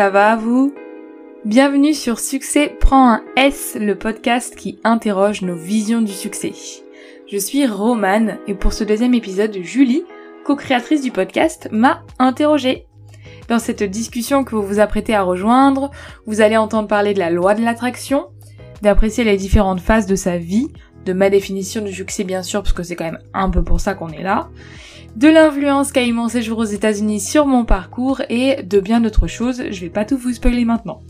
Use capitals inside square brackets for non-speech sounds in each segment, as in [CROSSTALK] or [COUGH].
ça va vous? Bienvenue sur Succès prend un S, le podcast qui interroge nos visions du succès. Je suis Romane et pour ce deuxième épisode, Julie, co-créatrice du podcast, m'a interrogée. Dans cette discussion que vous vous apprêtez à rejoindre, vous allez entendre parler de la loi de l'attraction, d'apprécier les différentes phases de sa vie, de ma définition du succès bien sûr, parce que c'est quand même un peu pour ça qu'on est là, de l'influence qu'a eu mon séjour aux États-Unis sur mon parcours et de bien d'autres choses. Je vais pas tout vous spoiler maintenant.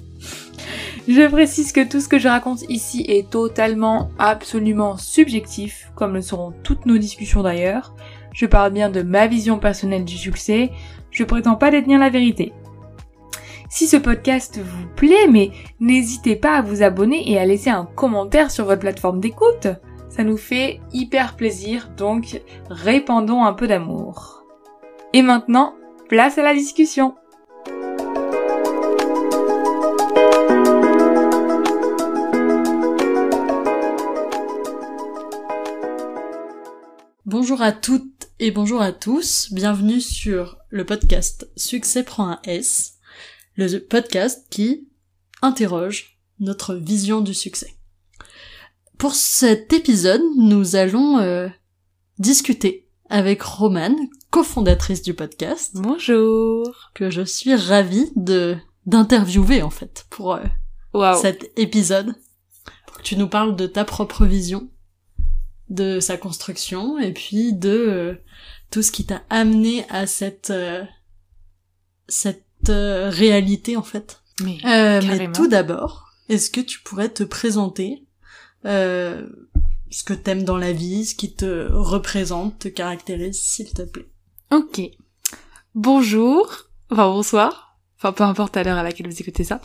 Je précise que tout ce que je raconte ici est totalement, absolument subjectif, comme le seront toutes nos discussions d'ailleurs. Je parle bien de ma vision personnelle du succès, je prétends pas détenir la vérité. Si ce podcast vous plaît, mais n'hésitez pas à vous abonner et à laisser un commentaire sur votre plateforme d'écoute. Ça nous fait hyper plaisir, donc répandons un peu d'amour. Et maintenant, place à la discussion. Bonjour à toutes et bonjour à tous, bienvenue sur le podcast Succès prend un S, le podcast qui interroge notre vision du succès. Pour cet épisode, nous allons euh, discuter avec Romane, cofondatrice du podcast. Bonjour. Que je suis ravie de d'interviewer en fait pour euh, cet épisode. Pour que tu nous parles de ta propre vision, de sa construction et puis de euh, tout ce qui t'a amené à cette cette réalité en fait. Mais, mais tout d'abord, est-ce que tu pourrais te présenter euh, ce que t'aimes dans la vie, ce qui te représente, te caractérise, s'il te plaît. Ok. Bonjour, enfin bonsoir, enfin peu importe à l'heure à laquelle vous écoutez ça.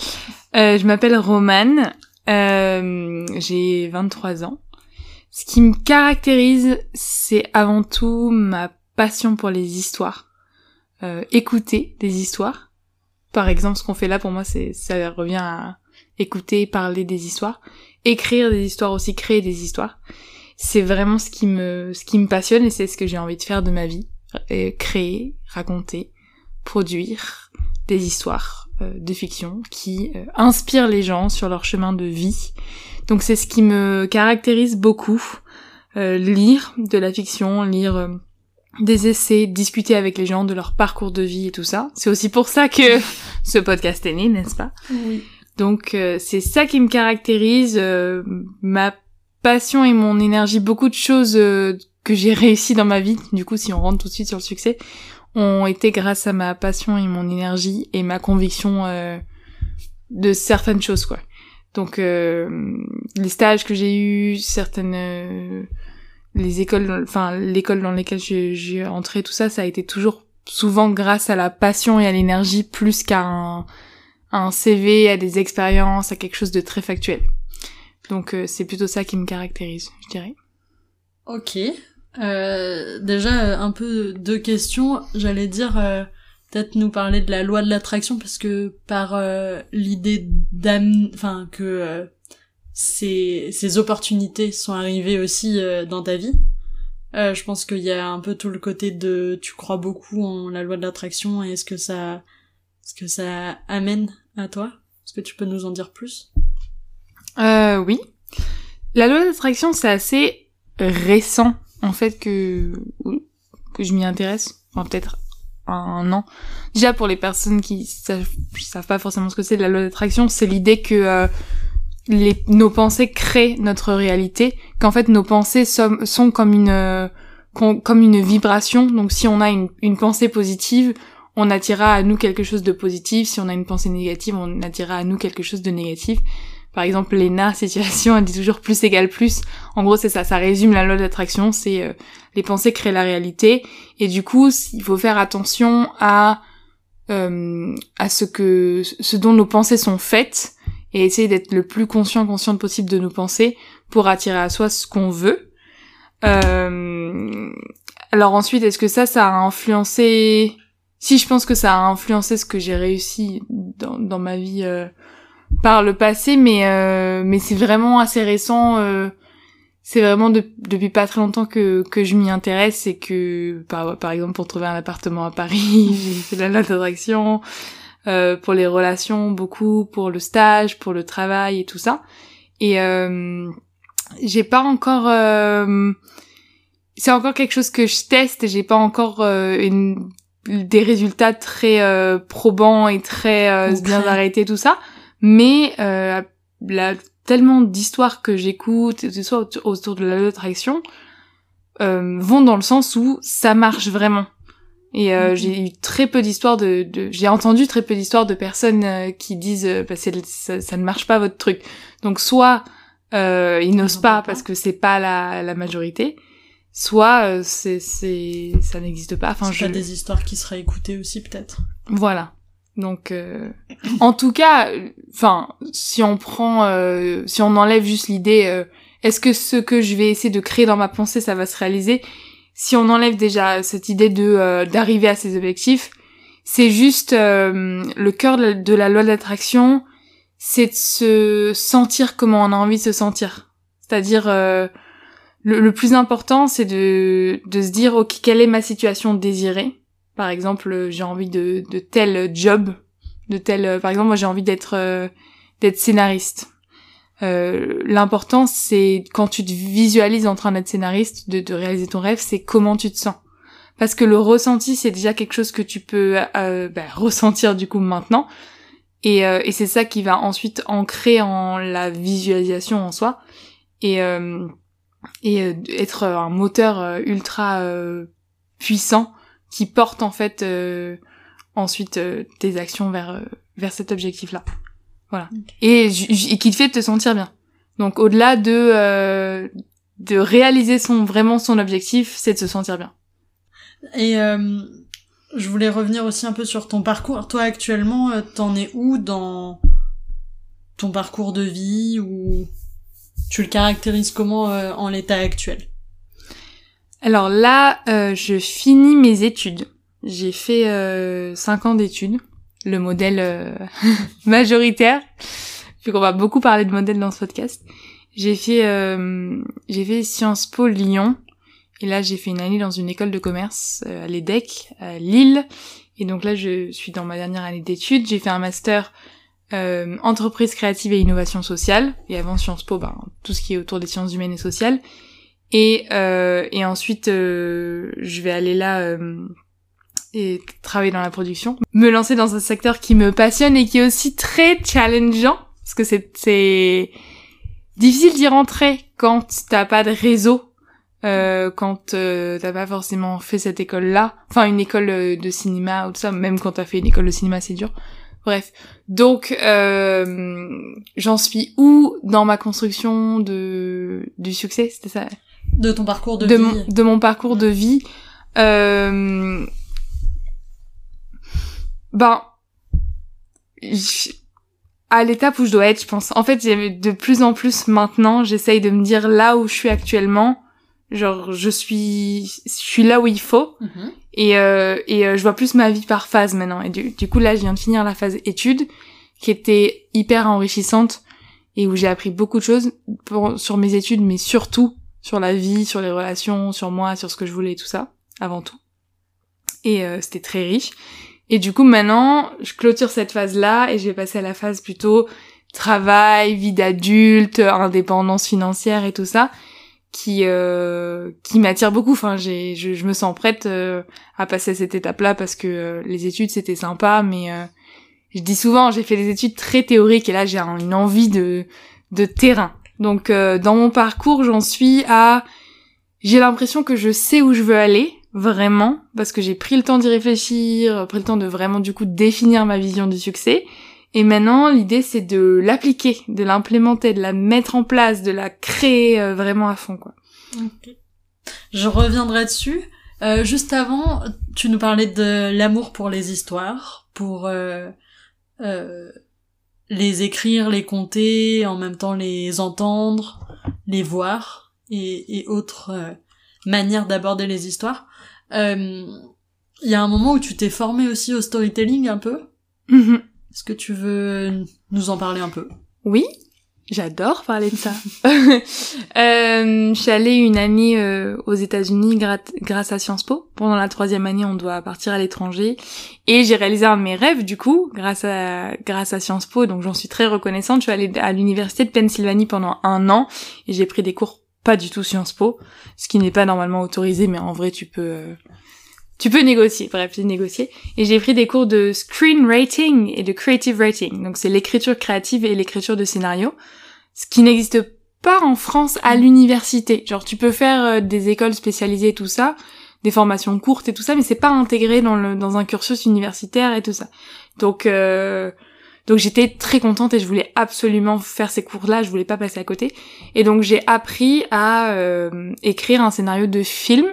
Euh, je m'appelle Romane, euh, j'ai 23 ans. Ce qui me caractérise, c'est avant tout ma passion pour les histoires. Euh, écouter des histoires. Par exemple, ce qu'on fait là pour moi, c'est ça revient à écouter, parler des histoires écrire des histoires aussi, créer des histoires. C'est vraiment ce qui me, ce qui me passionne et c'est ce que j'ai envie de faire de ma vie. Créer, raconter, produire des histoires euh, de fiction qui euh, inspirent les gens sur leur chemin de vie. Donc c'est ce qui me caractérise beaucoup. Euh, lire de la fiction, lire des essais, discuter avec les gens de leur parcours de vie et tout ça. C'est aussi pour ça que [LAUGHS] ce podcast est né, n'est-ce pas? Oui. Donc euh, c'est ça qui me caractérise, euh, ma passion et mon énergie, beaucoup de choses euh, que j'ai réussi dans ma vie, du coup si on rentre tout de suite sur le succès, ont été grâce à ma passion et mon énergie et ma conviction de certaines choses quoi. Donc les stages que j'ai eus, certaines les écoles, enfin l'école dans lesquelles j'ai entré, tout ça, ça a été toujours souvent grâce à la passion et à l'énergie plus qu'à un un CV, à des expériences, à quelque chose de très factuel. Donc euh, c'est plutôt ça qui me caractérise, je dirais. Ok. Euh, déjà un peu deux questions. J'allais dire euh, peut-être nous parler de la loi de l'attraction parce que par l'idée d'am, enfin que ces ces opportunités sont arrivées aussi dans ta vie. je pense qu'il y a un peu tout le côté de tu crois beaucoup en la loi de l'attraction et est-ce que ça ce que ça amène à toi Est-ce que tu peux nous en dire plus? Euh, Oui. La loi d'attraction, c'est assez récent, en fait, que, que je m'y intéresse. Enfin, peut-être un an. Déjà, pour les personnes qui savent, savent pas forcément ce que c'est la loi d'attraction, c'est l'idée que euh, les, nos pensées créent notre réalité, qu'en fait, nos pensées sont, sont comme une... Euh, comme une vibration. Donc si on a une, une pensée positive, on attirera à nous quelque chose de positif. Si on a une pensée négative, on attirera à nous quelque chose de négatif. Par exemple, Lena, [LAUGHS] situation, elle dit toujours plus égale plus. En gros, c'est ça, ça résume la loi d'attraction, c'est euh, les pensées créent la réalité. Et du coup, il faut faire attention à euh, à ce que ce dont nos pensées sont faites et essayer d'être le plus conscient consciente possible de nos pensées pour attirer à soi ce qu'on veut. Euh, alors ensuite, est-ce que ça, ça a influencé si je pense que ça a influencé ce que j'ai réussi dans, dans ma vie euh, par le passé, mais euh, mais c'est vraiment assez récent. Euh, c'est vraiment depuis pas très longtemps que que je m'y intéresse et que par par exemple pour trouver un appartement à Paris, [LAUGHS] j'ai fait la loi d'attraction. euh, pour les relations, beaucoup pour le stage, pour le travail et tout ça. Et euh, j'ai pas encore, euh, c'est encore quelque chose que je teste. J'ai pas encore euh, une, des résultats très euh, probants et très euh, bien arrêtés tout ça. Mais euh, la, tellement d'histoires que j'écoute, que ce soit autour- de la loi d'attraction, euh, vont dans le sens où ça marche vraiment. Et euh, Mhm. j'ai eu très peu d'histoires de, de j'ai entendu très peu d'histoires de personnes euh, qui disent bah, ça, ça ne marche pas votre truc. Donc soit euh, ils n'osent en pas pas. parce que c'est pas la, la majorité, soit euh, c'est c'est ça n'existe pas. Enfin je des histoires qui seraient écoutées aussi, peut-être. voilà. Donc, euh, en tout cas, euh, enfin, si on prend, euh, si on enlève juste l'idée, euh, est-ce que ce que je vais essayer de créer dans ma pensée, ça va se réaliser? Si on enlève déjà cette idée de euh, d'arriver à ses objectifs, c'est juste euh, le cœur de la, loi de l'attraction, c'est de se sentir comment on a envie de se sentir. C'est-à-dire, euh, le, le plus important, c'est de, de se dire, ok, quelle est ma situation désirée? Par exemple, euh, j'ai envie de, de tel job, de tel, euh, par exemple, moi j'ai envie d'être euh, d'être scénariste. Euh, L'important, c'est quand tu te visualises en train d'être scénariste, de, de réaliser ton rêve, c'est comment tu te sens. Parce que le ressenti, c'est déjà quelque chose que tu peux euh, bah, [LAUGHS] ressentir du coup maintenant. Et, euh, et c'est ça qui va ensuite ancrer en la visualisation en soi. Et, euh, et euh, être un moteur euh, ultra euh, puissant qui porte en fait euh, ensuite euh, tes actions vers euh, vers cet objectif là voilà Ok. et, et qui te fait te sentir bien donc au-delà de euh, de réaliser son vraiment son objectif c'est de se sentir bien Et euh, je voulais revenir aussi un peu sur ton parcours. Toi, actuellement, euh, t'en es où dans ton parcours de vie ou tu le caractérises comment euh, en l'état actuel? Alors là euh, je finis mes études. J'ai fait euh, 5 ans d'études le modèle euh, [LAUGHS] majoritaire vu qu'on va beaucoup parler de modèle dans ce podcast. J'ai fait euh, j'ai fait Sciences Po Lyon et là j'ai fait une année dans une école de commerce euh, à l'EDEC à Lille. Et donc là je suis dans ma dernière année d'études. J'ai fait un master euh, entreprise créative et innovation sociale et avant Sciences Po ben tout ce qui est autour des sciences humaines et sociales. Et euh, et ensuite euh, je vais aller là euh, et travailler dans la production. Me lancer dans un secteur qui me passionne et qui est aussi très challengeant parce que c'est difficile d'y rentrer quand t'as pas de réseau euh, quand euh, t'as pas forcément fait cette école là enfin une école de cinéma ou tout ça même quand t'as fait une école de cinéma c'est dur bref. Donc euh, j'en suis où dans ma construction de du succès c'était ça? De ton parcours de, de, vie. mon, de mon parcours de vie. Euh, ben à l'étape où je dois être je pense. En fait de plus en plus maintenant j'essaye de me dire là où je suis actuellement. Genre je suis je suis là où il faut. Mhm. Et euh, et euh, je vois plus ma vie par phase maintenant. Et du, coup là je viens de finir la phase études qui était hyper enrichissante et où j'ai appris beaucoup de choses sur mes études mais surtout sur la vie sur les relations sur moi sur ce que je voulais tout ça avant tout. Et euh, c'était très riche. Et du coup maintenant je clôture cette phase là et je vais passer à la phase plutôt travail vie d'adulte indépendance financière et tout ça qui euh, qui m'attire beaucoup. Enfin, j'ai je, je me sens prête euh, à passer cette étape-là parce que euh, les études c'était sympa, mais euh, je dis souvent j'ai fait des études très théoriques et là j'ai un- une envie de de terrain. Donc euh, dans mon parcours j'en suis à j'ai l'impression que je sais où je veux aller vraiment parce que j'ai pris le temps d'y réfléchir, pris le temps de vraiment du coup définir ma vision du succès. Et maintenant, l'idée, c'est de l'appliquer, de l'implémenter, de la mettre en place, de la créer euh, vraiment à fond, quoi. Ok. Je reviendrai dessus. Euh, juste avant, tu nous parlais de l'amour pour les histoires, pour euh, euh, les écrire, les compter, en même temps les entendre, les voir et, et autres euh, manières d'aborder les histoires. Euh, Il y a un moment où tu t'es formé aussi au storytelling un peu? Mhm. Est-ce que tu veux nous en parler un peu? Oui. J'adore parler de ça. [LAUGHS] euh, je suis allée une année euh, aux États-Unis grâce à Sciences Po. Pendant la troisième année, on doit partir à l'étranger, et j'ai réalisé un de mes rêves du coup grâce à Sciences Po. Donc j'en suis très reconnaissante. Je suis allée à l'université de Pennsylvanie pendant un an et j'ai pris des cours pas du tout Sciences Po, ce qui n'est pas normalement autorisé, mais en vrai tu peux euh, tu peux négocier, bref, j'ai négocié. Et j'ai pris des cours de screenwriting et de creative writing. Donc c'est l'écriture créative et l'écriture de scénario. Ce qui n'existe pas en France à l'université. Genre tu peux faire euh, des écoles spécialisées et tout ça, des formations courtes et tout ça, mais c'est pas intégré dans le dans un cursus universitaire et tout ça. Donc euh, donc j'étais très contente et je voulais absolument faire ces cours-là, je voulais pas passer à côté. Et donc j'ai appris à euh, écrire un scénario de film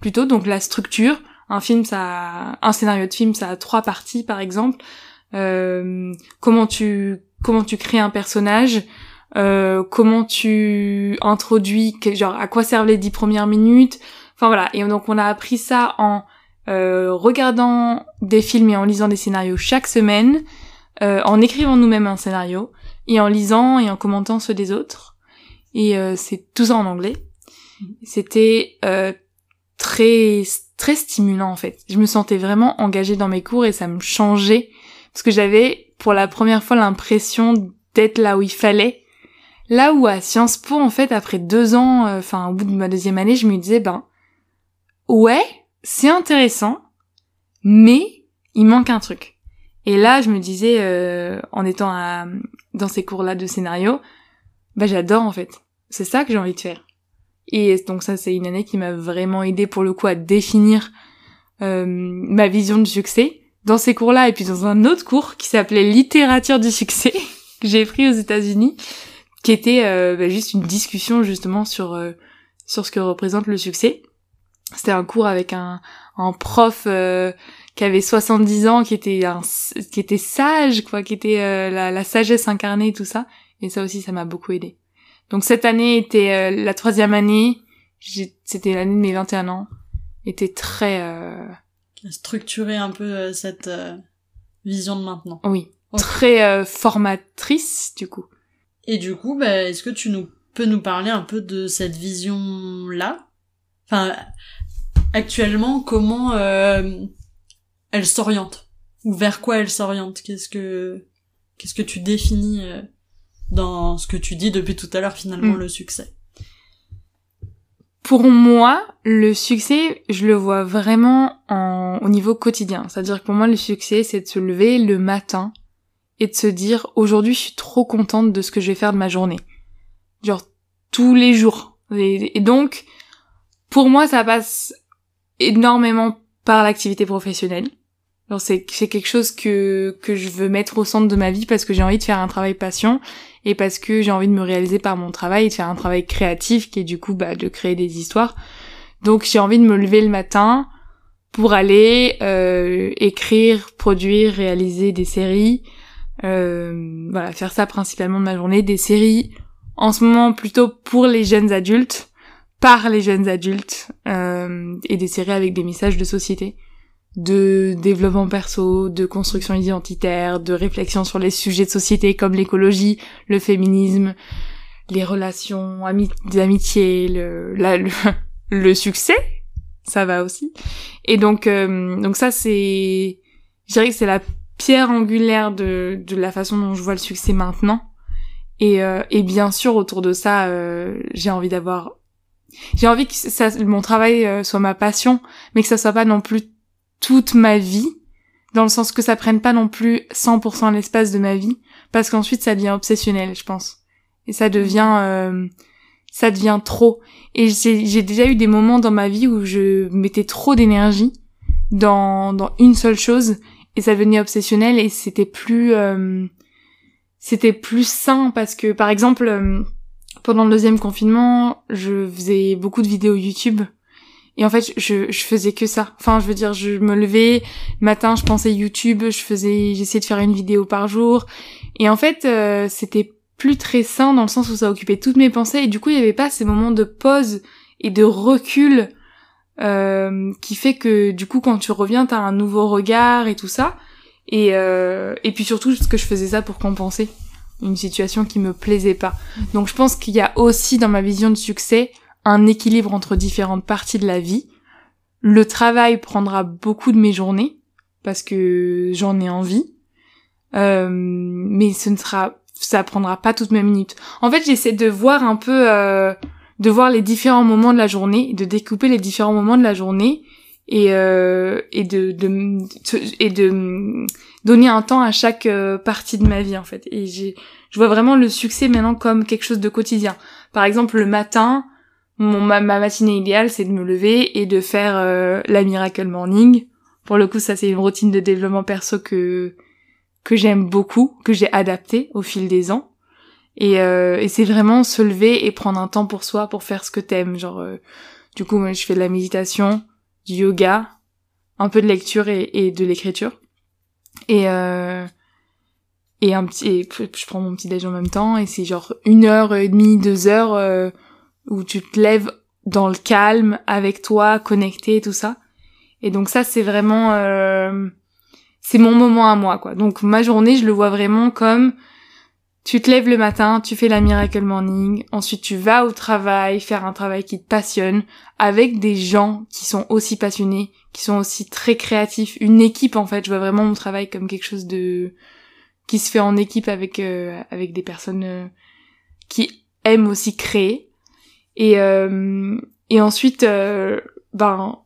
plutôt, donc la structure, un film, ça, un scénario de film, ça a trois parties, par exemple. Euh, comment tu, comment tu crées un personnage, euh, comment tu introduis, genre à quoi servent les dix premières minutes. Enfin voilà. Et donc on a appris ça en euh, regardant des films et en lisant des scénarios chaque semaine, euh, en écrivant nous-mêmes un scénario et en lisant et en commentant ceux des autres. Et euh, c'est tout ça en anglais. C'était euh, très très stimulant en fait. Je me sentais vraiment engagée dans mes cours et ça me changeait parce que j'avais pour la première fois l'impression d'être là où il fallait. Là où à Sciences Po en fait après deux ans, euh, enfin au bout de ma deuxième année, je me disais ben ouais c'est intéressant, mais il manque un truc. Et là je me disais euh, en étant dans ces cours là de scénario, bah j'adore en fait. C'est ça que j'ai envie de faire. Et donc ça, c'est une année qui m'a vraiment aidé pour le coup à définir euh, ma vision du succès dans ces cours-là et puis dans un autre cours qui s'appelait littérature du succès [LAUGHS] que j'ai pris aux États-Unis, qui était euh, bah, juste une discussion justement sur euh, sur ce que représente le succès. C'était un cours avec un, un prof euh, qui avait 70 ans, qui était un, qui était sage, quoi, qui était la, la sagesse incarnée, tout ça. Et ça aussi, ça m'a beaucoup aidé. Donc cette année était euh, la troisième année, c'était l'année de mes 21 ans, était très... Euh... Structurer un peu euh, cette euh, vision de maintenant. Oui, très formatrice du coup. Et du coup, bah, est-ce que tu nous peux nous parler un peu de cette vision-là? Enfin, actuellement, comment elle s'oriente? Ou vers quoi elle s'oriente? Qu'est-ce que qu'est-ce que tu définis dans ce que tu dis depuis tout à l'heure finalement mm. le succès Pour moi, le succès, je le vois vraiment en, au niveau quotidien. C'est-à-dire que pour moi, le succès, c'est de se lever le matin et de se dire aujourd'hui, je suis trop contente de ce que je vais faire de ma journée. Genre tous les jours. Et, donc, pour moi, ça passe énormément par l'activité professionnelle. c'est c'est quelque chose que que je veux mettre au centre de ma vie parce que j'ai envie de faire un travail passion et parce que j'ai envie de me réaliser par mon travail de faire un travail créatif qui est du coup bah, de créer des histoires. Donc j'ai envie de me lever le matin pour aller euh, écrire, produire, réaliser des séries. Euh, voilà, faire ça principalement de ma journée, des séries en ce moment plutôt pour les jeunes adultes, par les jeunes adultes, euh, et des séries avec des messages de société de développement perso, de construction identitaire, de réflexion sur les sujets de société comme l'écologie, le féminisme, les relations ami d'amitié, le, le, [LAUGHS] le succès, ça va aussi. Et donc euh, donc ça c'est je dirais que c'est la pierre angulaire de de la façon dont je vois le succès maintenant. Et euh, et bien sûr autour de ça euh, j'ai envie d'avoir j'ai envie que ça, mon travail soit ma passion, mais que ça soit pas non plus toute ma vie, dans le sens que ça prenne pas non plus 100% l'espace de ma vie, parce qu'ensuite ça devient obsessionnel, je pense. Et ça devient, euh, ça devient trop. Et j'ai déjà eu des moments dans ma vie où je mettais trop d'énergie dans, une seule chose, et ça devenait obsessionnel, et c'était plus, euh, c'était plus sain, parce que par exemple, euh, pendant le deuxième confinement, je faisais beaucoup de vidéos YouTube, et en fait, je, faisais que ça. Enfin, je veux dire, je me levais, matin, je pensais YouTube, je faisais, j'essayais de faire une vidéo par jour. Et en fait, euh, c'était plus très sain dans le sens où ça occupait toutes mes pensées. Et du coup, il n'y avait pas ces moments de pause et de recul euh, qui fait que du coup, quand tu reviens, t'as un nouveau regard et tout ça. Et, euh, et puis surtout, parce que je faisais ça pour compenser. une situation qui me plaisait pas. Donc je pense qu'il y a aussi dans ma vision de succès un équilibre entre différentes parties de la vie. Le travail prendra beaucoup de mes journées parce que j'en ai envie. Euh, mais ce ne sera ça prendra pas toutes mes minutes. En fait, j'essaie de voir un peu euh, de voir les différents moments de la journée, de découper les différents moments de la journée et euh, et de, de, et de donner un temps à chaque euh, partie de ma vie en fait. Et j'ai je vois vraiment le succès maintenant comme quelque chose de quotidien. Par exemple, le matin, mon ma, matinée idéale, c'est de me lever et de faire euh, la miracle morning. Pour le coup, ça c'est une routine de développement perso que que j'aime beaucoup, que j'ai adapté au fil des ans. Et, euh, et c'est vraiment se lever et prendre un temps pour soi, pour faire ce que t'aimes. Genre, euh, du coup, moi, je fais de la méditation, du yoga, un peu de lecture et, et de l'écriture. Et euh, et un petit, et je prends mon petit déj en même temps. Et c'est genre une heure et demie, deux heures euh, où tu te lèves dans le calme, avec toi, connecté, tout ça. Et donc ça, c'est vraiment euh, c'est mon moment à moi, quoi. Donc ma journée, je le vois vraiment comme tu te lèves le matin, tu fais la miracle morning, ensuite tu vas au travail, faire un travail qui te passionne, avec des gens qui sont aussi passionnés, qui sont aussi très créatifs, une équipe en fait. Je vois vraiment mon travail comme quelque chose de qui se fait en équipe avec euh, avec des personnes euh, qui aiment aussi créer. Et euh, et ensuite, ben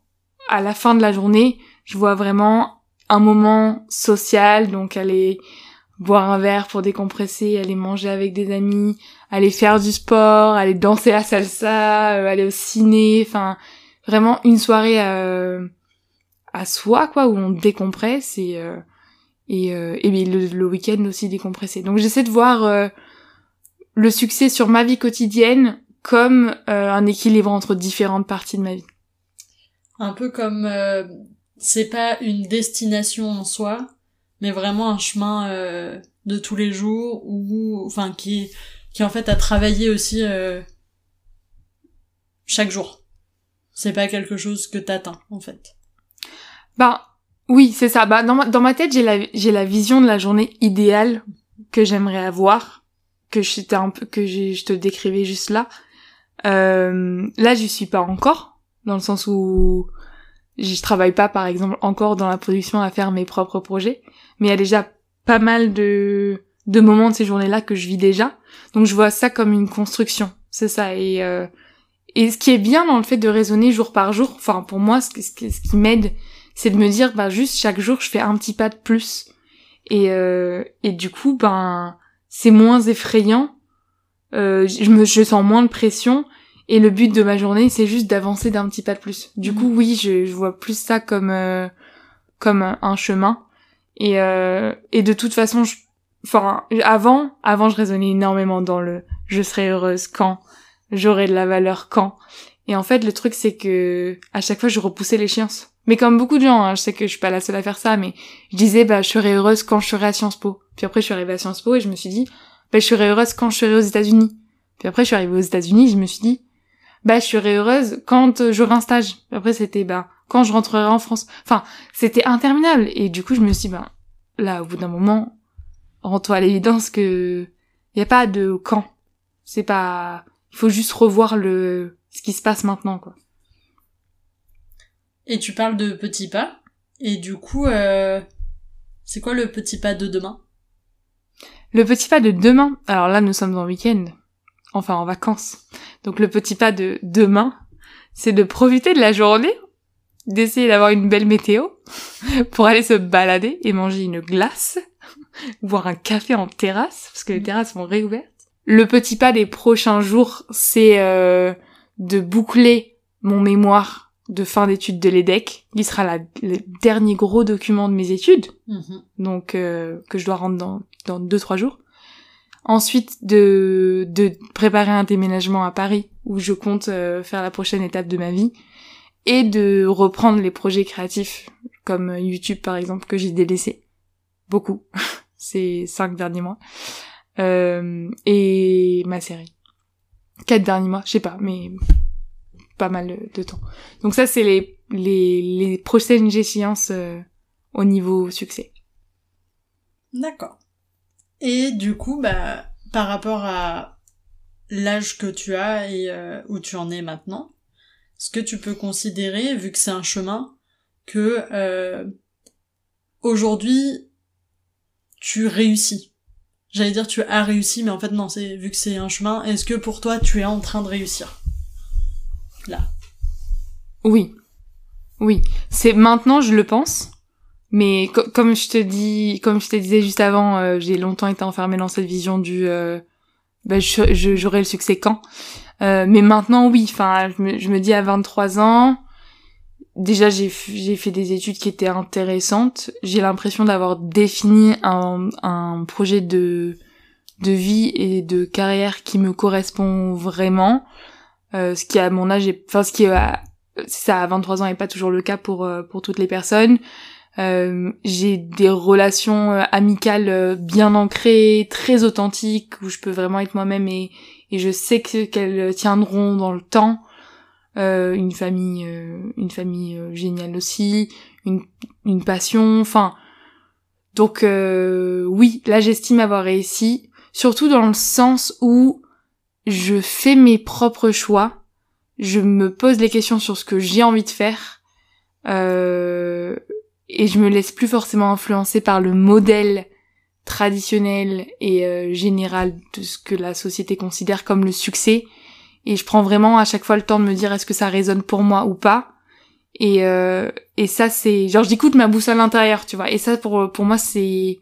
à la fin de la journée, je vois vraiment un moment social, donc aller boire un verre pour décompresser, aller manger avec des amis, aller faire du sport, aller danser à salsa, euh, aller au ciné, enfin vraiment une soirée euh, à soi quoi où on décompresse et euh, et, et le, le week-end aussi décompresser. Donc j'essaie de voir le succès sur ma vie quotidienne comme un équilibre entre différentes parties de ma vie. Un peu comme c'est pas une destination en soi, mais vraiment un chemin euh, de tous les jours ou enfin qui qui en fait a travaillé aussi euh, chaque jour. C'est pas quelque chose que t'atteins en fait. Bah oui, c'est ça. Bah dans ma, dans ma tête, j'ai la j'ai la vision de la journée idéale que j'aimerais avoir, que j'étais un peu que je te décrivais juste là. Euh, là, j'y suis pas encore dans le sens où je travaille pas, par exemple, encore dans la production à faire mes propres projets, mais il y a déjà pas mal de, de moments de ces journées-là que je vis déjà. Donc je vois ça comme une construction, c'est ça. Et, euh, et ce qui est bien dans le fait de raisonner jour par jour, enfin pour moi, ce, ce, ce qui m'aide, c'est de me dire, bah juste chaque jour, je fais un petit pas de plus. Et, euh, et du coup, ben, c'est moins effrayant. Euh, je me, je sens moins de pression et le but de ma journée, c'est juste d'avancer d'un petit pas de plus. Du coup, mhm. oui, je, je, vois plus ça comme euh, comme un chemin. Et euh, et de toute façon, je, enfin, avant, avant, je raisonnais énormément dans le je serai heureuse quand, j'aurai de la valeur quand. Et en fait, le truc, c'est que à chaque fois, je repoussais l'échéance. Mais comme beaucoup de gens, hein, je sais que je suis pas la seule à faire ça, mais je disais, bah, je serai heureuse quand je serai à Sciences Po. Puis après, je suis arrivée à Sciences Po et je me suis dit, bah, je serai heureuse quand je serai aux États-Unis. Puis après, je suis arrivée aux États-Unis, je me suis dit, bah je serai heureuse quand euh, j'aurai un stage. Après c'était bah quand je rentrerai en France. Enfin, c'était interminable et du coup je me suis dit bah là au bout d'un moment rends-toi à l'évidence que y a pas de quand. C'est pas il faut juste revoir le ce qui se passe maintenant quoi. Et tu parles de petits pas et du coup euh, c'est quoi le petit pas de demain? Le petit pas de demain. Alors là nous sommes en week-end enfin en vacances. Donc le petit pas de demain, c'est de profiter de la journée, d'essayer d'avoir une belle météo [LAUGHS] pour aller se balader et manger une glace, [LAUGHS] boire un café en terrasse parce que les terrasses sont réouvertes. Le petit pas des prochains jours, c'est euh, de boucler mon mémoire de fin d'études de l'EDEC, qui sera la, le dernier gros document de mes études, mhm. donc euh, que je dois rendre dans dans deux trois jours. Ensuite, de, de préparer un déménagement à Paris, où je compte euh, faire la prochaine étape de ma vie, et de reprendre les projets créatifs, comme YouTube par exemple, que j'ai délaissé. Beaucoup. [LAUGHS] Ces cinq derniers mois. Euh, et ma série. Quatre derniers mois, je sais pas, mais pas mal de temps. Donc ça, c'est les, les, prochaines échéances euh, au niveau succès. D'accord. Et du coup, bah, par rapport à l'âge que tu as et euh, où tu en es maintenant, est-ce que tu peux considérer, vu que c'est un chemin, que euh, aujourd'hui tu réussis? J'allais dire tu as réussi, mais en fait non, c'est vu que c'est un chemin. Est-ce que pour toi tu es en train de réussir? Là Oui, oui. C'est maintenant je le pense. Mais comme je te dis, comme je te disais juste avant, euh, j'ai longtemps été enfermée dans cette vision du, euh, ben, j'aurai le succès quand. Euh, mais maintenant, oui. Enfin, je me, dis à 23 ans, déjà j'ai j'ai fait des études qui étaient intéressantes. J'ai l'impression d'avoir défini un, un projet de de vie et de carrière qui me correspond vraiment. Euh, ce qui à mon âge, est, enfin ce qui est, ça à 23 ans est pas toujours le cas pour pour toutes les personnes. Euh, j'ai des relations euh, amicales euh, bien ancrées, très authentiques, où je peux vraiment être moi-même et, et je sais que qu'elles tiendront dans le temps. Euh, une famille, une famille géniale aussi, une, une passion, enfin. Donc oui, là j'estime avoir réussi, surtout dans le sens où je fais mes propres choix, je me pose les questions sur ce que j'ai envie de faire. Euh, et je me laisse plus forcément influencer par le modèle traditionnel et euh, général de ce que la société considère comme le succès et je prends vraiment à chaque fois le temps de me dire est-ce que ça résonne pour moi ou pas et euh, et ça c'est genre j'écoute ma boussole intérieure tu vois et ça pour pour moi c'est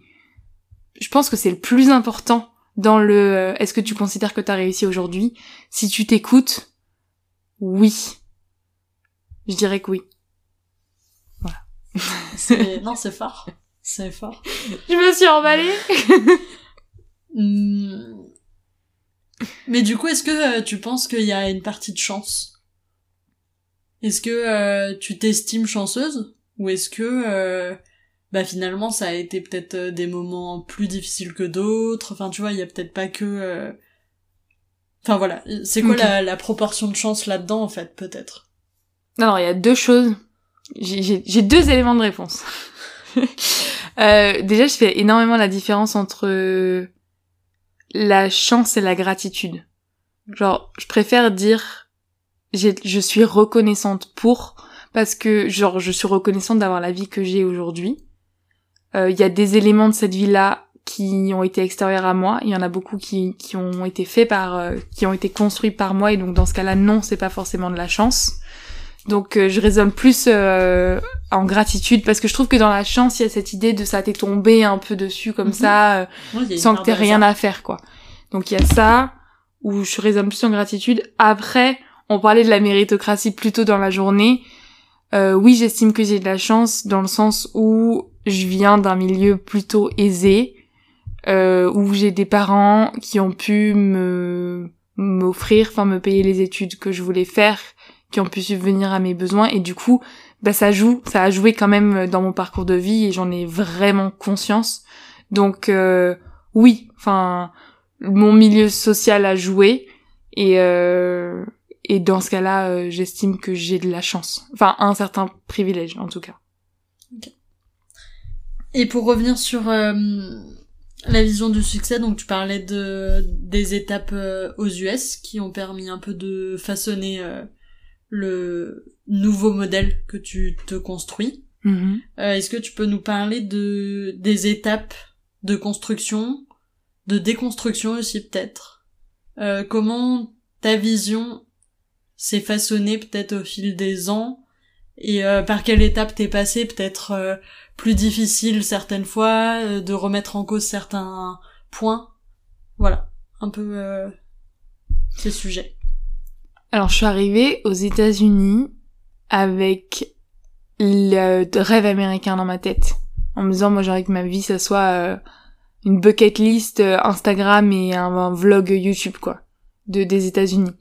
je pense que c'est le plus important dans le euh, est-ce que tu considères que t'as réussi aujourd'hui? Si tu t'écoutes oui je dirais que oui [LAUGHS] non, c'est fort. C'est fort. [LAUGHS] Je me suis emballée. Hmm. Mais du coup, est-ce que euh, tu penses qu'il y a une partie de chance? Est-ce que euh, tu t'estimes chanceuse? Ou est-ce que euh, bah finalement ça a été peut-être des moments plus difficiles que d'autres Enfin, tu vois, il y a peut-être pas que... Enfin voilà, c'est quoi la, la proportion de chance là-dedans en fait, peut-être? Non, il y a deux choses j'ai deux éléments de réponse. [LAUGHS] euh, déjà, je fais énormément la différence entre la chance et la gratitude. Genre, je préfère dire je suis reconnaissante pour parce que genre je suis reconnaissante d'avoir la vie que j'ai aujourd'hui. Euh, il y a des éléments de cette vie-là qui ont été extérieurs à moi. Il y en a beaucoup qui, qui ont été faits par, euh, qui ont été construits par moi et donc dans ce cas-là, non, c'est pas forcément de la chance. Donc euh, je raisonne plus euh, en gratitude parce que je trouve que dans la chance, il y a cette idée de ça t'est tombé un peu dessus comme mhm. ça, euh, sans que t'aies rien à faire quoi. Donc il y a ça où je raisonne plus en gratitude. Après, on parlait de la méritocratie plutôt dans la journée. oui, j'estime que j'ai de la chance dans le sens où je viens d'un milieu plutôt aisé, où j'ai des parents qui ont pu me m'offrir, enfin me payer les études que je voulais faire qui ont pu subvenir à mes besoins. Et du coup bah ça joue ça a joué quand même dans mon parcours de vie et j'en ai vraiment conscience. Donc euh, oui enfin mon milieu social a joué et euh, et dans ce cas-là euh, j'estime que j'ai de la chance. Enfin un certain privilège en tout cas et pour revenir sur la vision du succès, donc tu parlais de des étapes aux US qui ont permis un peu de façonner le nouveau modèle que tu te construis. Mm-hmm. Euh, est-ce que tu peux nous parler de des étapes de construction, de déconstruction aussi peut-être? Euh, Comment ta vision s'est façonnée peut-être au fil des ans? Et euh, par quelle étape t'es passé peut-être plus difficile certaines fois de remettre en cause certains points? Voilà un peu ces sujets alors, je suis arrivée aux États-Unis avec le rêve américain dans ma tête. En me disant, moi, j'aimerais que ma vie, ça soit euh, une bucket list euh, Instagram et un, vlog YouTube, quoi, de des États-Unis.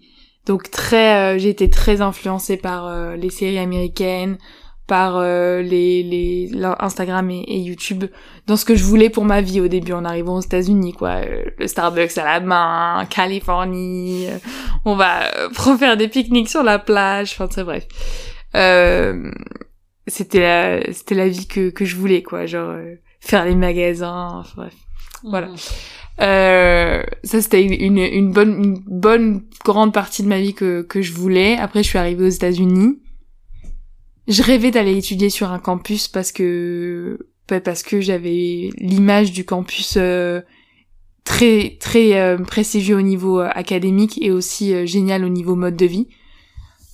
Donc très, euh, j'ai été très influencée par les séries américaines, par euh, les, les Instagram et, YouTube dans ce que je voulais pour ma vie au début en arrivant aux États-Unis quoi. Euh, le Starbucks à la main Californie euh, on va [LAUGHS] faire des pique-niques sur la plage enfin très bref. C'était la c'était la vie que que je voulais quoi genre faire les magasins enfin bref Voilà. Mhm. Euh, ça c'était une, une bonne une bonne grande partie de ma vie que que je voulais. Après je suis arrivée aux États-Unis. Je rêvais d'aller étudier sur un campus parce que bah, parce que j'avais l'image du campus euh, très très euh, prestigieux au niveau euh, académique et aussi euh, génial au niveau mode de vie.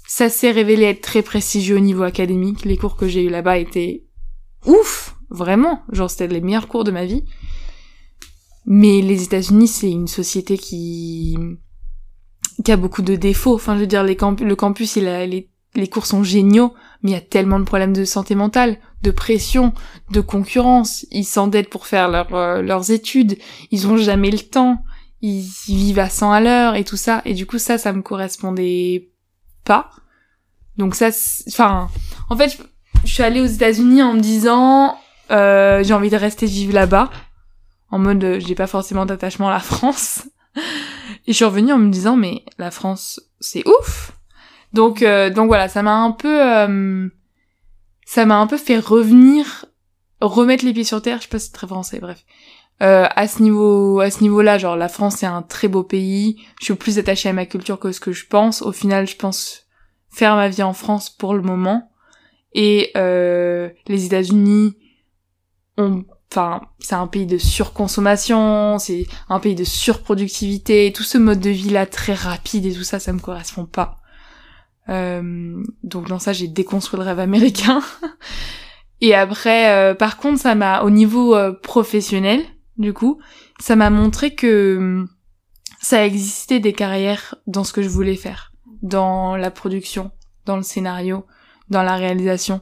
Ça s'est révélé être très prestigieux au niveau académique. Les cours que j'ai eu là-bas étaient ouf, vraiment. Genre c'était les meilleurs cours de ma vie. Mais les États-Unis, c'est une société qui qui a beaucoup de défauts. Enfin, je veux dire, le campus, il a, les, les cours sont géniaux, mais il y a tellement de problèmes de santé mentale, de pression, de concurrence. Ils s'endettent pour faire euh, leurs études. Ils ont jamais le temps. Ils, vivent à 100 à l'heure et tout ça. Et du coup, ça, ça me correspondait pas. Donc ça, enfin, en fait, je, je suis allée aux États-Unis en me disant, euh, j'ai envie de rester vivre là-bas en mode euh, j'ai pas forcément d'attachement à la [LAUGHS] France. Et je suis revenue en me disant mais la France c'est ouf. Donc euh, donc voilà, ça m'a un peu euh, ça m'a un peu fait revenir remettre les pieds sur terre, je sais pas si c'est très français, bref. Euh, à ce niveau à ce niveau-là, genre la France c'est un très beau pays, je suis plus attachée à ma culture que ce que je pense. Au final, je pense faire ma vie en France pour le moment et euh, les États-Unis ont enfin, c'est un pays de surconsommation, c'est un pays de surproductivité, tout ce mode de vie là très rapide et tout ça, ça me correspond pas. Euh, donc dans ça, j'ai déconstruit le rêve américain. [LAUGHS] et après, euh, par contre, ça m'a, au niveau euh, professionnel, du coup, ça m'a montré que hum, ça existait des carrières dans ce que je voulais faire, dans la production, dans le scénario, dans la réalisation.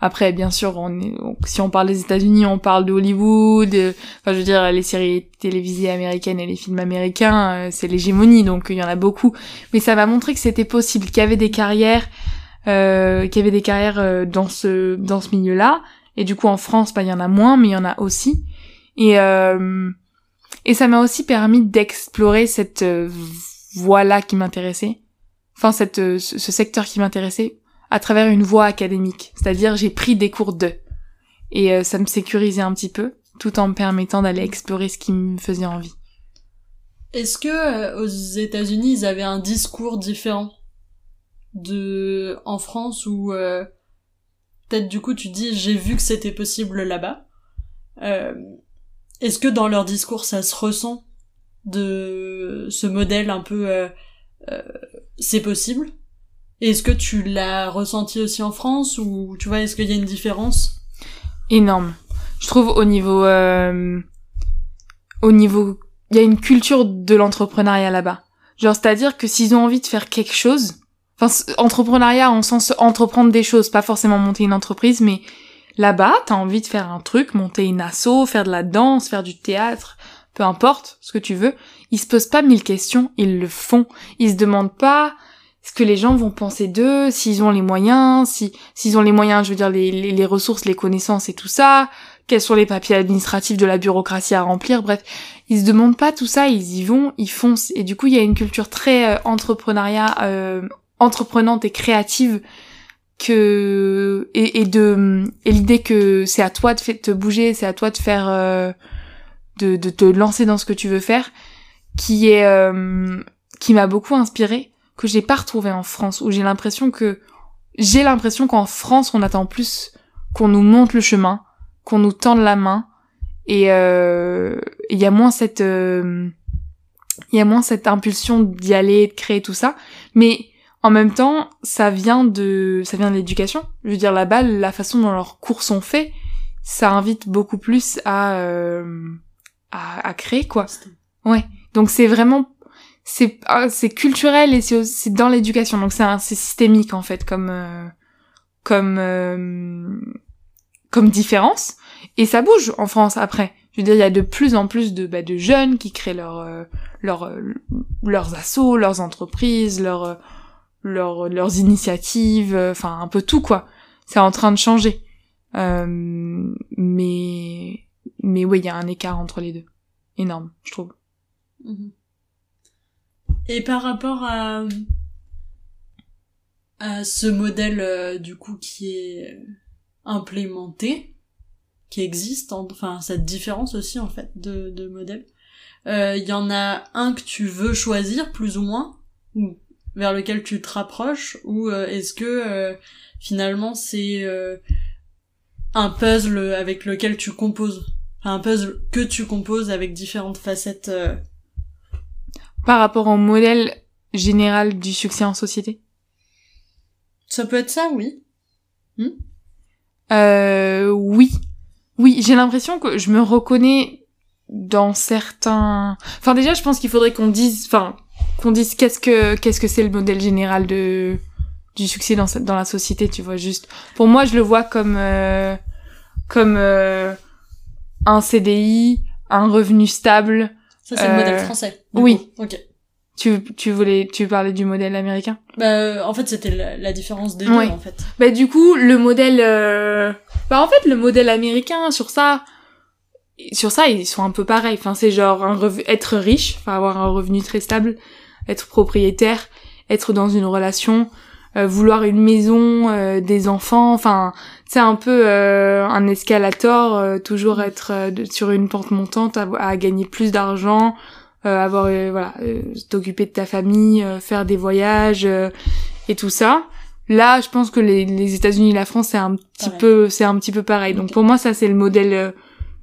Après, bien sûr, on est, si on parle des États-Unis, on parle de Hollywood. euh, Enfin, je veux dire, les séries télévisées américaines et les films américains, euh, c'est l'hégémonie, donc il y en a beaucoup. Mais ça m'a montré que c'était possible, qu'il y avait des carrières, euh, qu'il y avait des carrières euh, dans ce dans ce milieu-là. Et du coup, en France, bah, il y en a moins, mais il y en a aussi. Et et ça m'a aussi permis d'explorer cette voie-là qui m'intéressait. Enfin, cette ce ce secteur qui m'intéressait à travers une voie académique. C'est-à-dire, j'ai pris des cours de. Et euh, ça me sécurisait un petit peu, tout en me permettant d'aller explorer ce qui me faisait envie. Est-ce que euh, aux États-Unis ils avaient un discours différent de en France où euh, peut-être du coup tu dis j'ai vu que c'était possible là-bas. Est-ce que dans leur discours ça se ressent de ce modèle un peu c'est possible? Est-ce que tu l'as ressenti aussi en France ou tu vois est-ce qu'il y a une différence? Énorme. Je trouve au niveau... euh, au niveau... Il y a une culture de l'entrepreneuriat là-bas. Genre, c'est-à-dire que s'ils ont envie de faire quelque chose... Enfin, entrepreneuriat en sens entreprendre des choses, pas forcément monter une entreprise, mais là-bas, t'as envie de faire un truc, monter une asso, faire de la danse, faire du théâtre, peu importe ce que tu veux. Ils se posent pas mille questions, ils le font. Ils se demandent pas ce que les gens vont penser d'eux, s'ils ont les moyens, si s'ils ont les moyens, je veux dire les, les, les ressources, les connaissances et tout ça, quels sont les papiers administratifs de la bureaucratie à remplir, bref, ils se demandent pas tout ça, ils y vont, ils foncent. Et du coup il y a une culture très euh, entrepreneuriat, euh, entreprenante et créative que et, et de et l'idée que c'est à toi de te bouger, c'est à toi de faire euh, de, de te lancer dans ce que tu veux faire, qui est euh, qui m'a beaucoup inspiré que j'ai pas retrouvé en France où j'ai l'impression que j'ai l'impression qu'en France on attend plus qu'on nous montre le chemin, qu'on nous tende la main et euh, il y a moins cette euh, il y a moins cette impulsion d'y aller, de créer tout ça, mais en même temps, ça vient de ça vient de l'éducation. Je veux dire là-bas, la façon dont leurs cours sont faits, ça invite beaucoup plus à euh, à, à créer quoi. Ouais. Donc c'est vraiment c'est ah, c'est culturel et c'est dans l'éducation. Donc c'est c'est systémique en fait comme euh, comme euh, comme différence et ça bouge en France après. Je veux dire il y a de plus en plus de bah, de jeunes qui créent leur euh, leur euh, leurs assos, leurs entreprises, leurs leurs leurs initiatives, enfin un peu tout quoi. C'est en train de changer. Mais mais oui, il y a un écart entre les deux. Énorme, je trouve. Mhm. Et par rapport à, ce modèle euh, du coup qui est implémenté, qui existent, enfin cette différence aussi en fait de, de modèles. Il y en a un que tu veux choisir plus ou moins, ou vers lequel tu te rapproches, ou est-ce que finalement c'est un puzzle avec lequel tu composes, un puzzle que tu composes avec différentes facettes. Par rapport au modèle général du succès en société? Ça peut être ça, oui. Hmm? Euh, oui. Oui, j'ai l'impression que je me reconnais dans certains... Enfin déjà, je pense qu'il faudrait qu'on dise... Enfin, qu'on dise qu'est-ce que qu'est-ce que c'est le modèle général de du succès dans dans la société, tu vois, juste. Pour moi, je le vois comme euh, comme euh, un CDI, un revenu stable. Ça c'est le modèle euh, français. Oui. Ok. Tu, tu voulais, tu parlais du modèle américain? Bah, en fait, c'était la, différence des deux, en fait. Bah, du coup, le modèle, euh... bah, en fait, le modèle américain, sur ça, sur ça, ils sont un peu pareils. Enfin, c'est genre un être riche, enfin, avoir un revenu très stable, être propriétaire, être dans une relation, euh, vouloir une maison, euh, des enfants, enfin, c'est un peu euh, un escalator, toujours être sur une pente montante, à, à gagner plus d'argent, euh, avoir euh, voilà euh, t'occuper de ta famille faire des voyages et tout ça. Là je pense que les, les États-Unis et la France c'est un petit peu c'est un petit peu pareil. Donc pour moi ça c'est le modèle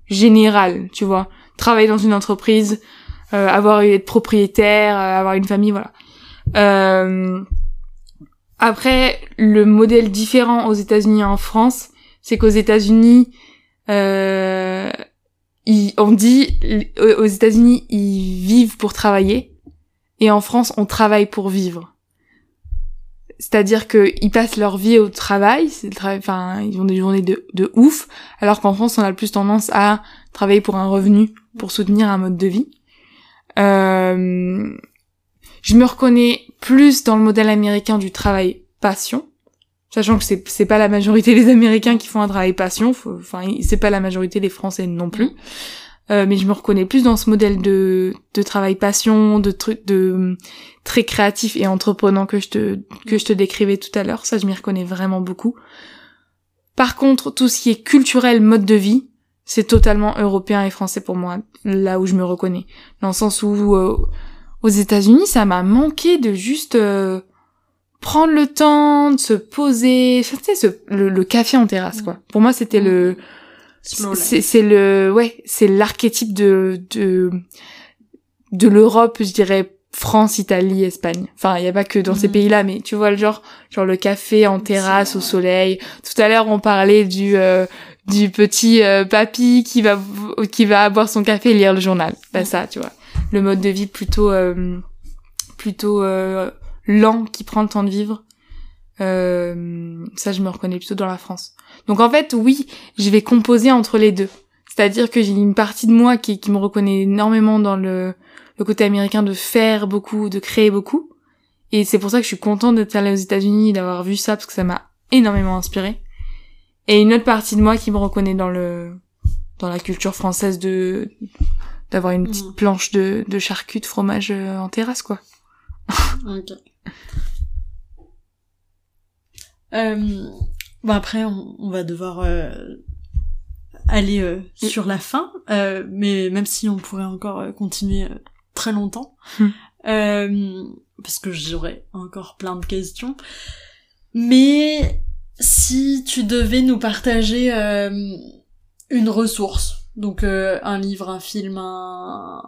général tu vois. Travailler dans une entreprise avoir être propriétaire avoir une famille voilà après le modèle différent aux États-Unis et en France c'est qu'aux États-Unis euh, on dit aux États-Unis ils vivent pour travailler et en France on travaille pour vivre. C'est-à-dire qu'ils passent leur vie au travail, enfin ils ont des journées de, de ouf, alors qu'en France on a le plus tendance à travailler pour un revenu, pour soutenir un mode de vie. Euh, je me reconnais plus dans le modèle américain du travail passion, sachant que c'est c'est pas la majorité des Américains qui font un travail passion, enfin c'est pas la majorité des Français non plus. Mm. Euh, mais je me reconnais plus dans ce modèle de de travail passion, de truc de très créatif et entreprenant que je te que je te décrivais tout à l'heure. Ça, je m'y reconnais vraiment beaucoup. Par contre, tout ce qui est culturel, mode de vie, c'est totalement européen et français pour moi, là où je me reconnais. Dans le sens où euh, aux États-Unis, ça m'a manqué de juste euh, prendre le temps de se poser, tu sais, ce, le, café en terrasse, quoi. Pour moi, c'était le, c'est le, ouais, c'est l'archétype de, de, de l'Europe, je dirais, France, Italie, Espagne. Enfin, il y a pas que dans ces mm. pays-là, mais tu vois le genre, genre le café en terrasse au soleil. Tout à l'heure, on parlait du euh, du petit euh, papy qui va qui va boire son café et lire le journal. Bah ça, tu vois, le mode de vie plutôt euh, plutôt lent qui prend le temps de vivre. Euh, ça, je me reconnais plutôt dans la France. Donc en fait, oui, je vais composer entre les deux. C'est-à-dire que j'ai une partie de moi qui, qui me reconnaît énormément dans le, le côté américain de faire beaucoup, de créer beaucoup. Et c'est pour ça que je suis contente d'être allée aux États-Unis, d'avoir vu ça, parce que ça m'a énormément inspiré. Et une autre partie de moi qui me reconnaît dans le, dans la culture française de, d'avoir une petite mmh. planche de, de charcut, de fromage euh, en terrasse, quoi. [LAUGHS] ok. Euh, bon après, on, va devoir euh, aller euh, sur la fin, mais même si on pourrait encore continuer très longtemps, hmm. parce que j'aurais encore plein de questions. Mais si tu devais nous partager une ressource, donc un livre, un film, un,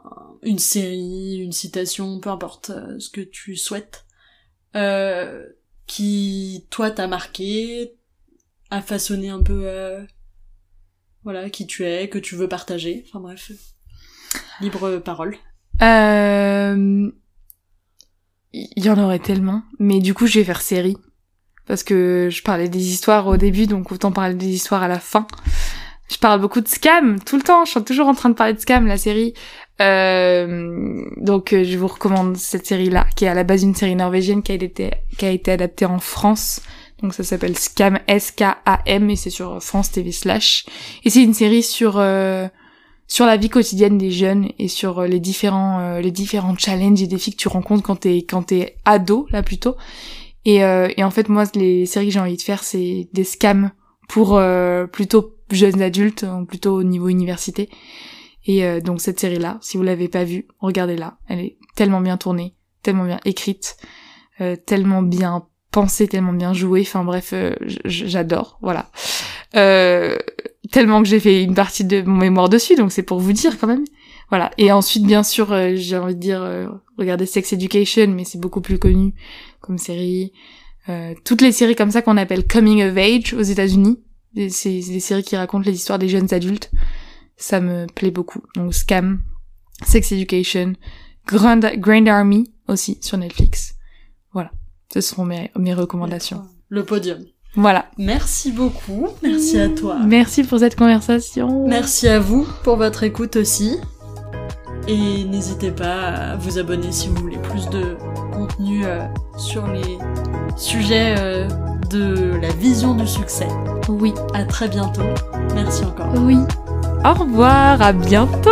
une série, une citation, peu importe ce que tu souhaites, euh, qui toi t'a marqué, a façonné un peu euh, voilà qui tu es, que tu veux partager. Enfin bref, libre parole. Euh... Il y en aurait tellement, mais du coup je vais faire série parce que je parlais des histoires au début, donc autant parler des histoires à la fin. Je parle beaucoup de Scam tout le temps. Je suis toujours en train de parler de Scam, la série. Euh, donc euh, je vous recommande cette série-là, qui est à la base une série norvégienne qui a été, qui a été adaptée en France. Donc ça s'appelle Scam, S-K-A-M, et c'est sur France TV slash. Et c'est une série sur euh, sur la vie quotidienne des jeunes et sur les différents les différents challenges et défis que tu rencontres quand t'es quand t'es ado là plutôt. Et, et en fait moi les séries que j'ai envie de faire c'est des scams pour plutôt jeunes adultes, euh, plutôt au niveau université. Et euh, donc cette série-là, si vous l'avez pas vue, regardez-la. Elle est tellement bien tournée, tellement bien écrite, euh, tellement bien pensée, tellement bien jouée. Enfin bref, euh, j'adore. Voilà. Tellement que j'ai fait une partie de mon mémoire dessus, donc c'est pour vous dire quand même. Voilà. Et ensuite, bien sûr, j'ai envie de dire, regardez Sex Education, mais c'est beaucoup plus connu comme série. Toutes les séries comme ça qu'on appelle coming of age aux États-Unis, c'est des séries qui racontent les histoires des jeunes adultes. Ça me plaît beaucoup. Donc Scam, Sex Education, Grand, Grand Army aussi sur Netflix. Voilà. Ce seront mes, mes recommandations. Le podium. Voilà. Merci beaucoup. Merci à toi. Merci pour cette conversation. Merci à vous pour votre écoute aussi. Et n'hésitez pas à vous abonner si vous voulez plus de contenu euh, sur les sujets euh, de la vision du succès. Oui. À très bientôt. Merci encore. Oui. Au revoir, à bientôt